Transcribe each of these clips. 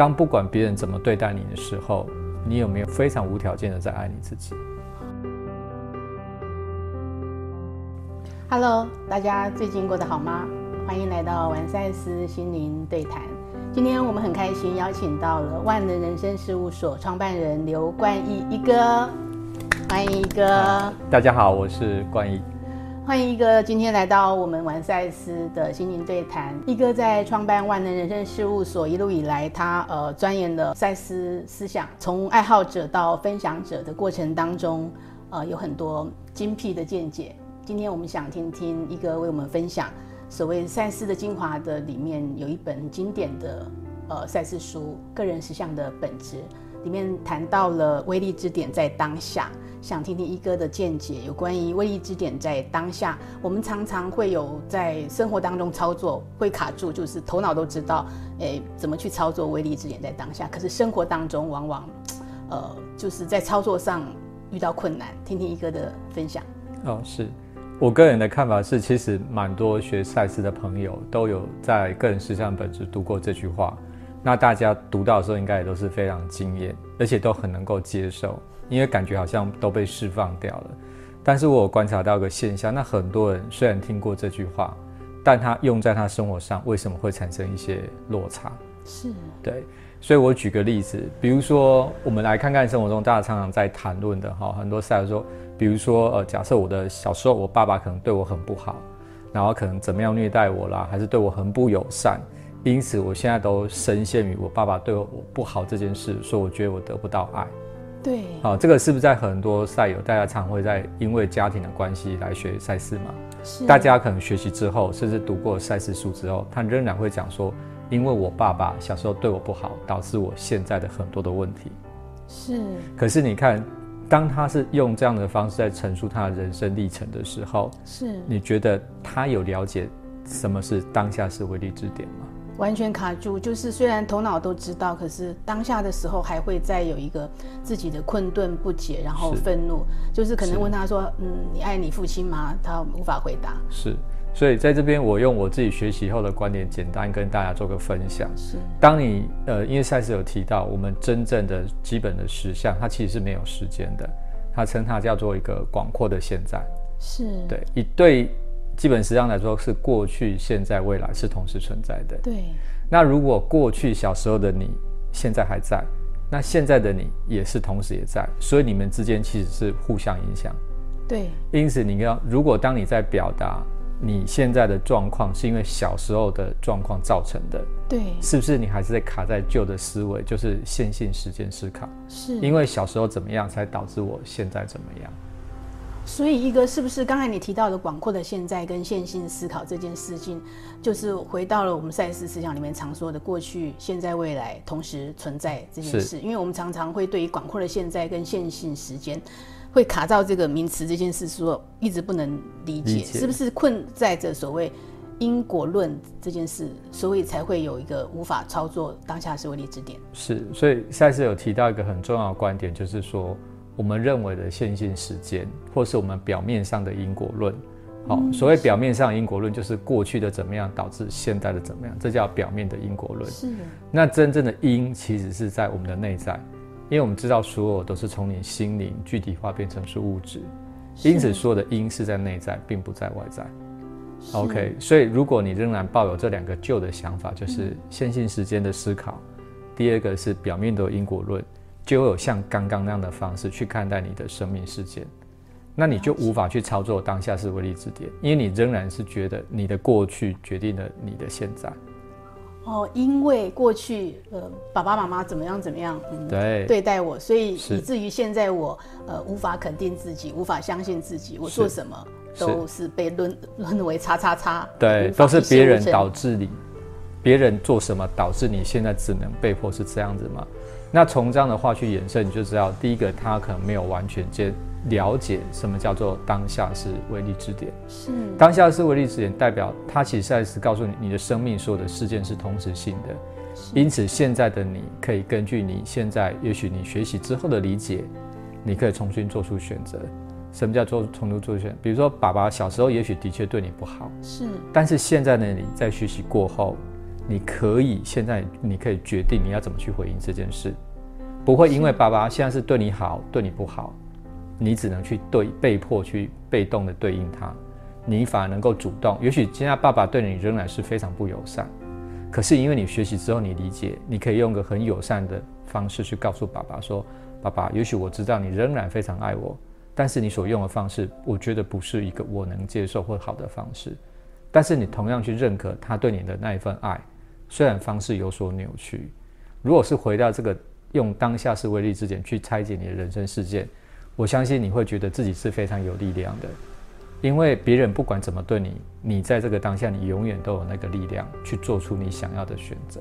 当不管别人怎么对待你的时候，你有没有非常无条件的在爱你自己？Hello，大家最近过得好吗？欢迎来到完赛斯心灵对谈。今天我们很开心邀请到了万能人生事务所创办人刘冠毅一哥，欢迎一哥。大家好，我是冠义。欢迎一哥今天来到我们玩赛斯的心灵对谈。一哥在创办万能人生事务所一路以来，他呃钻研的赛斯思想，从爱好者到分享者的过程当中，呃有很多精辟的见解。今天我们想听听一哥为我们分享所谓赛斯的精华的里面有一本经典的呃赛斯书《个人实相的本质》，里面谈到了威力之点在当下。想听听一哥的见解，有关于威力之点在当下。我们常常会有在生活当中操作会卡住，就是头脑都知道，诶，怎么去操作威力之点在当下。可是生活当中往往，呃，就是在操作上遇到困难。听听一哥的分享。哦，是我个人的看法是，其实蛮多学赛事的朋友都有在个人实相本子读过这句话。那大家读到的时候，应该也都是非常惊艳，而且都很能够接受。因为感觉好像都被释放掉了，但是我有观察到一个现象，那很多人虽然听过这句话，但他用在他生活上，为什么会产生一些落差？是对，所以我举个例子，比如说我们来看看生活中大家常常在谈论的哈，很多赛说，比如说呃，假设我的小时候我爸爸可能对我很不好，然后可能怎么样虐待我啦，还是对我很不友善，因此我现在都深陷于我爸爸对我不好这件事，所以我觉得我得不到爱。对，好，这个是不是在很多赛友，大家常会在因为家庭的关系来学赛事嘛？是。大家可能学习之后，甚至读过赛事书之后，他仍然会讲说，因为我爸爸小时候对我不好，导致我现在的很多的问题。是。可是你看，当他是用这样的方式在陈述他的人生历程的时候，是。你觉得他有了解什么是当下是威力之点吗？完全卡住，就是虽然头脑都知道，可是当下的时候还会再有一个自己的困顿不解，然后愤怒，就是可能问他说：“嗯，你爱你父亲吗？”他无法回答。是，所以在这边我用我自己学习后的观点，简单跟大家做个分享。是，当你呃，因为赛斯有提到，我们真正的基本的实相，它其实是没有时间的，他称它叫做一个广阔的现在。是对，以对。基本实际上来说，是过去、现在、未来是同时存在的。对。那如果过去小时候的你现在还在，那现在的你也是同时也在，所以你们之间其实是互相影响。对。因此，你要如果当你在表达你现在的状况是因为小时候的状况造成的，对，是不是你还是在卡在旧的思维，就是线性时间思考？是。因为小时候怎么样，才导致我现在怎么样？所以，一个是不是刚才你提到的广阔的现在跟线性思考这件事情，就是回到了我们赛斯思想里面常说的过去、现在、未来同时存在这件事。因为我们常常会对于广阔的现在跟线性时间会卡到这个名词这件事，说一直不能理解，是不是困在着所谓因果论这件事，所以才会有一个无法操作当下是为力之点。是，所以赛斯有提到一个很重要的观点，就是说。我们认为的线性时间，或是我们表面上的因果论，好，所谓表面上因果论，就是过去的怎么样导致现在的怎么样，这叫表面的因果论。是。那真正的因，其实是在我们的内在，因为我们知道所有都是从你心灵具体化变成是物质，因此所有的因是在内在，并不在外在。OK，所以如果你仍然抱有这两个旧的想法，就是线性时间的思考，第二个是表面的因果论。就有像刚刚那样的方式去看待你的生命事件，那你就无法去操作当下是威力之点，因为你仍然是觉得你的过去决定了你的现在。哦，因为过去呃爸爸妈妈怎么样怎么样，对对待我，所以以至于现在我呃无法肯定自己，无法相信自己，我做什么都是被论论为叉叉叉。对，都是别人导致你，别人做什么导致你现在只能被迫是这样子吗？那从这样的话去衍生，你就知道，第一个他可能没有完全接了解什么叫做当下是威力之点。是当下是威力之点，代表他其实在是告诉你，你的生命所有的事件是同时性的。因此，现在的你可以根据你现在，也许你学习之后的理解，你可以重新做出选择。什么叫做重新做选？比如说，爸爸小时候也许的确对你不好，是，但是现在的你在学习过后。你可以现在你可以决定你要怎么去回应这件事，不会因为爸爸现在是对你好，对你不好，你只能去对被迫去被动的对应他，你反而能够主动。也许现在爸爸对你仍然是非常不友善，可是因为你学习之后，你理解，你可以用个很友善的方式去告诉爸爸说：“爸爸，也许我知道你仍然非常爱我。”但是你所用的方式，我觉得不是一个我能接受或好的方式。但是你同样去认可他对你的那一份爱，虽然方式有所扭曲。如果是回到这个用当下是威力之点去拆解你的人生事件，我相信你会觉得自己是非常有力量的，因为别人不管怎么对你，你在这个当下，你永远都有那个力量去做出你想要的选择。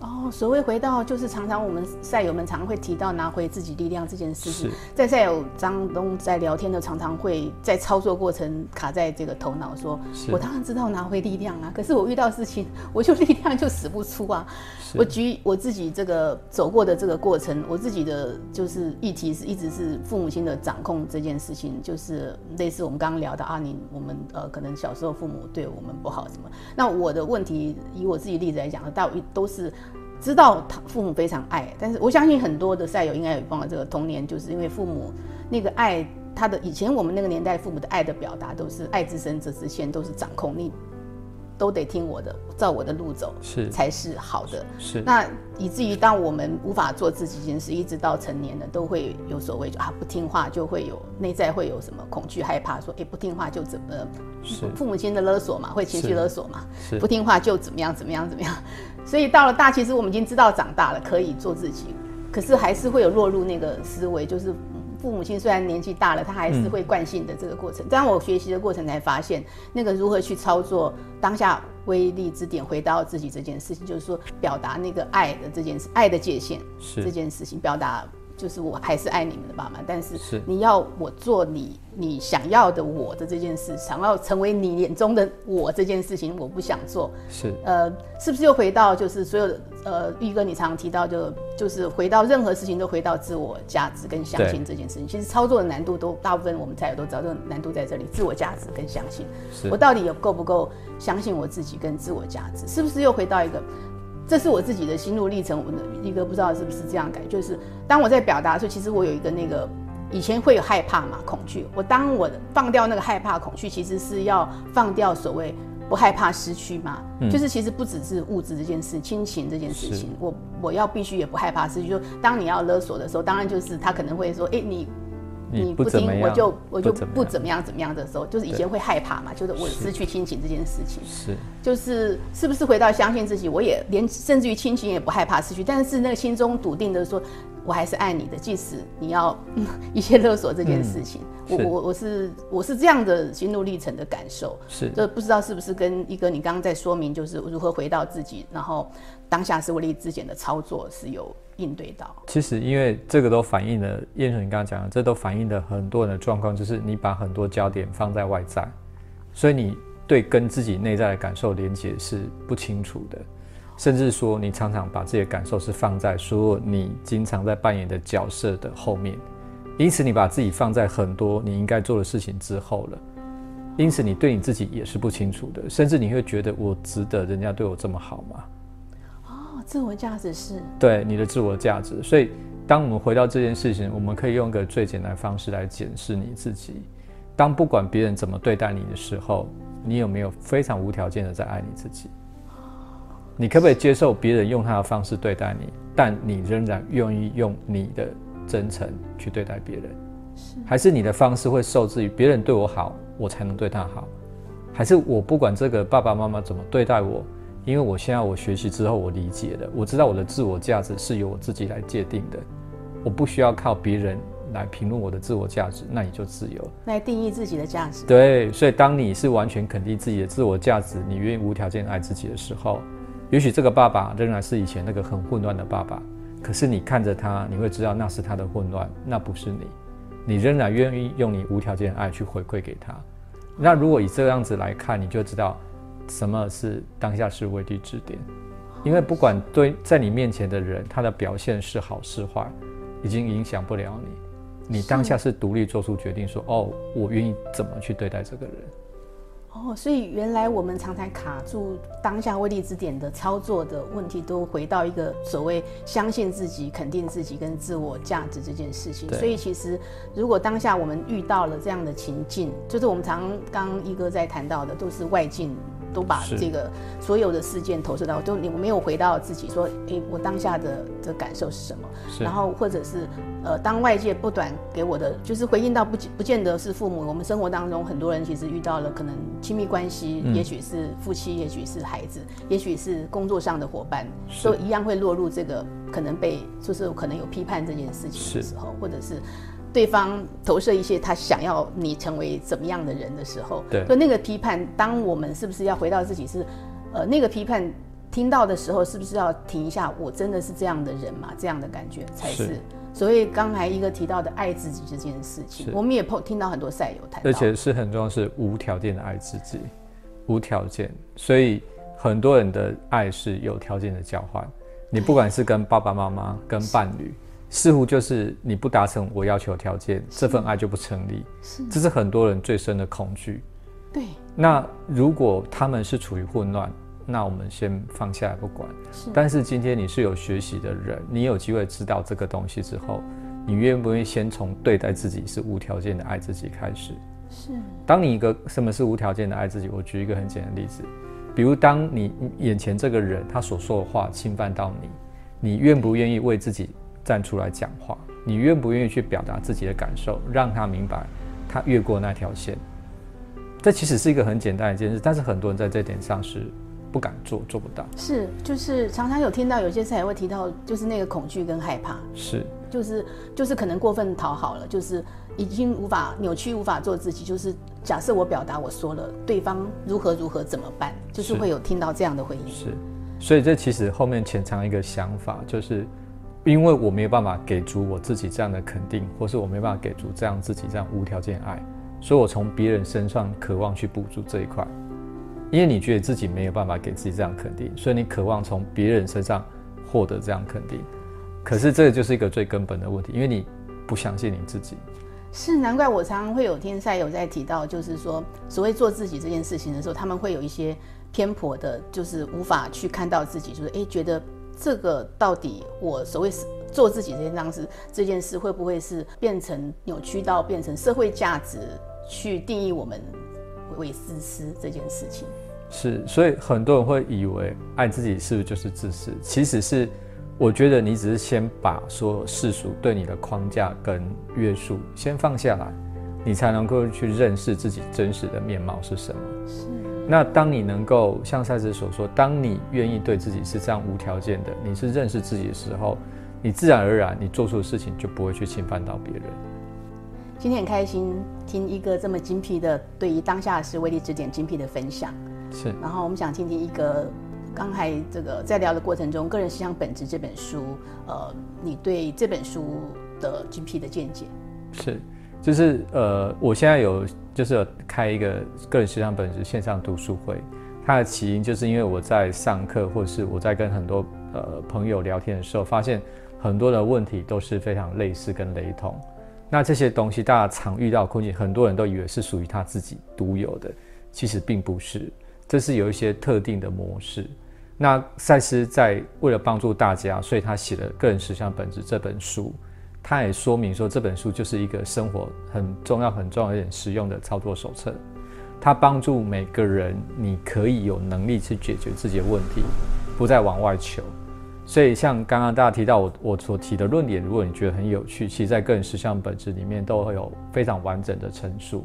哦，所谓回到就是常常我们赛友们常会提到拿回自己力量这件事情，是在赛友张东在聊天的常常会在操作过程卡在这个头脑说，是我当然知道拿回力量啊，可是我遇到事情我就力量就使不出啊。我举我自己这个走过的这个过程，我自己的就是议题是一直是父母亲的掌控这件事情，就是类似我们刚刚聊的啊，你我们呃可能小时候父母对我们不好什么，那我的问题以我自己例子来讲，大都是。知道他父母非常爱，但是我相信很多的赛友应该有碰到这个童年，就是因为父母那个爱，他的以前我们那个年代父母的爱的表达都是爱之深责之切，都是掌控你，都得听我的，照我的路走是。才是好的。是。那以至于当我们无法做自己一件事，一直到成年了，都会有所谓就啊不听话，就会有内在会有什么恐惧害怕，说哎不听话就怎么是。父母亲的勒索嘛，会情绪勒索嘛，是。不听话就怎么样怎么样怎么样。所以到了大，其实我们已经知道长大了可以做自己，可是还是会有落入那个思维，就是父母亲虽然年纪大了，他还是会惯性的这个过程。当然我学习的过程才发现，那个如何去操作当下威力之点，回到自己这件事情，就是说表达那个爱的这件事，爱的界限是这件事情，表达就是我还是爱你们的爸妈，但是是你要我做你你想要的我的这件事，想要成为你眼中的我这件事情，我不想做。是呃，是不是又回到就是所有的呃，玉哥你常常提到就就是回到任何事情都回到自我价值跟相信这件事情。其实操作的难度都大部分我们才有都知道，这个难度在这里，自我价值跟相信。是我到底有够不够相信我自己跟自我价值？是不是又回到一个？这是我自己的心路历程。我的一个不知道是不是这样感，就是当我在表达的时候，其实我有一个那个以前会有害怕嘛，恐惧。我当我放掉那个害怕、恐惧，其实是要放掉所谓不害怕失去嘛。嗯就是其实不只是物质这件事，亲情这件事情，我我要必须也不害怕失去。就当你要勒索的时候，当然就是他可能会说，哎、你你不听，我，就我就不怎么样怎么样的时候，就是以前会害怕嘛，就是我失去亲情这件事情。是。就是是不是回到相信自己，我也连甚至于亲情也不害怕失去，但是那个心中笃定的说，我还是爱你的，即使你要、嗯、一些勒索这件事情，嗯我我我是我是这样的心路历程的感受，是。这不知道是不是跟一哥你刚刚在说明，就是如何回到自己，然后当下是为力之间的操作是有应对到，其实，因为这个都反映了燕纯你刚刚讲的，这都反映了很多人的状况，就是你把很多焦点放在外在，所以你对跟自己内在的感受连接是不清楚的，甚至说你常常把自己的感受是放在所有你经常在扮演的角色的后面，因此你把自己放在很多你应该做的事情之后了，因此你对你自己也是不清楚的，甚至你会觉得我值得人家对我这么好吗？哦，自我价值是对你的自我价值。所以，当我们回到这件事情，我们可以用一个最简单的方式来检视你自己。当不管别人怎么对待你的时候，你有没有非常无条件的在爱你自己？你可不可以接受别人用他的方式对待你，但你仍然愿意用你的真诚去对待别人？还是你的方式会受制于别人对我好，我才能对他好？还是我不管这个爸爸妈妈怎么对待我，因为我现在我学习之后，我理解了，我知道我的自我价值是由我自己来界定的，我不需要靠别人来评论我的自我价值，那你就自由。来定义自己的价值。对，所以当你是完全肯定自己的自我价值，你愿意无条件爱自己的时候，也许这个爸爸仍然是以前那个很混乱的爸爸，可是你看着他，你会知道那是他的混乱，那不是你，你仍然愿意用你无条件的爱去回馈给他。那如果以这样子来看，你就知道什么是当下是为地之点，因为不管对在你面前的人，他的表现是好是坏，已经影响不了你。你当下是独立做出决定说，哦，我愿意怎么去对待这个人。哦，所以原来我们常常卡住当下威力之点的操作的问题，都回到一个所谓相信自己、肯定自己跟自我价值这件事情。所以其实如果当下我们遇到了这样的情境，就是我们常刚一哥在谈到的，都是外境。都把这个所有的事件投射到，都你没有回到自己说，哎，我当下的的感受是什么？然后或者是呃，当外界不短给我的，就是回应到不不见得是父母。我们生活当中很多人其实遇到了可能亲密关系，也许是夫妻，也许是孩子，也许是工作上的伙伴，都一样会落入这个可能被就是可能有批判这件事情的时候，或者是。对方投射一些他想要你成为怎么样的人的时候，对，所以那个批判，当我们是不是要回到自己是，呃，那个批判听到的时候，是不是要停一下？我真的是这样的人吗？这样的感觉才是。所以刚才一个提到的爱自己这件事情，我们也碰听到很多赛友谈，而且是很重要，是无条件的爱自己，无条件。所以很多人的爱是有条件的交换，你不管是跟爸爸妈妈、跟伴侣。似乎就是你不达成我要求条件，这份爱就不成立。是，这是很多人最深的恐惧。对。那如果他们是处于混乱，那我们先放下来不管。是。但是今天你是有学习的人，你有机会知道这个东西之后，你愿不愿意先从对待自己是无条件的爱自己开始？是。当你一个什么是无条件的爱自己？我举一个很简单的例子，比如当你眼前这个人他所说的话侵犯到你，你愿不愿意为自己？站出来讲话，你愿不愿意去表达自己的感受，让他明白他越过那条线？这其实是一个很简单的一件事，但是很多人在这点上是不敢做，做不到。是，就是常常有听到有些事还会提到，就是那个恐惧跟害怕。是，就是就是可能过分讨好了，就是已经无法扭曲，无法做自己。就是假设我表达我说了，对方如何如何怎么办？就是会有听到这样的回应。是，所以这其实后面潜藏一个想法，就是。因为我没有办法给足我自己这样的肯定，或是我没办法给足这样自己这样无条件爱，所以我从别人身上渴望去补足这一块。因为你觉得自己没有办法给自己这样肯定，所以你渴望从别人身上获得这样肯定。可是这个就是一个最根本的问题，因为你不相信你自己。是难怪我常常会有天赛友在提到，就是说所谓做自己这件事情的时候，他们会有一些偏颇的，就是无法去看到自己，就是诶觉得。这个到底我所谓是做自己这件当时这件事会不会是变成扭曲到变成社会价值去定义我们为自私这件事情？是，所以很多人会以为爱自己是不是就是自私？其实是，我觉得你只是先把所有世俗对你的框架跟约束先放下来，你才能够去认识自己真实的面貌是什么。是。那当你能够像赛斯所说，当你愿意对自己是这样无条件的，你是认识自己的时候，你自然而然你做出的事情就不会去侵犯到别人。今天很开心听一个这么精辟的对于当下的事威力指点精辟的分享。是。然后我们想听听一个刚才这个在聊的过程中，《个人思想本质》这本书，呃，你对这本书的精辟的见解。是。就是呃，我现在有就是开一个个人时尚本质线上读书会，它的起因就是因为我在上课，或者是我在跟很多呃朋友聊天的时候，发现很多的问题都是非常类似跟雷同。那这些东西大家常遇到困境，很多人都以为是属于他自己独有的，其实并不是，这是有一些特定的模式。那赛斯在为了帮助大家，所以他写了《个人时尚本质》这本书。它也说明说，这本书就是一个生活很重要、很重要一点实用的操作手册。它帮助每个人，你可以有能力去解决自己的问题，不再往外求。所以，像刚刚大家提到我我所提的论点，如果你觉得很有趣，其实在个人实相本质里面都会有非常完整的陈述。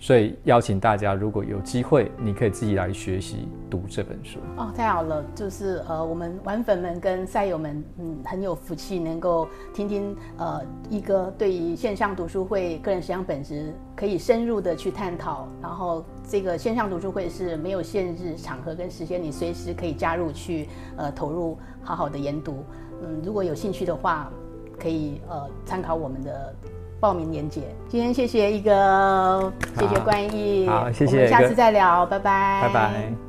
所以邀请大家，如果有机会，你可以自己来学习读这本书哦，太好了！就是呃，我们玩粉们跟赛友们，嗯，很有福气，能够听听呃一哥对于线上读书会个人实相本质可以深入的去探讨。然后这个线上读书会是没有限制场合跟时间，你随时可以加入去呃投入好好的研读。嗯，如果有兴趣的话，可以呃参考我们的。报名链接。今天谢谢一哥，谢谢关毅，好，谢谢，下次再聊，拜拜，拜拜。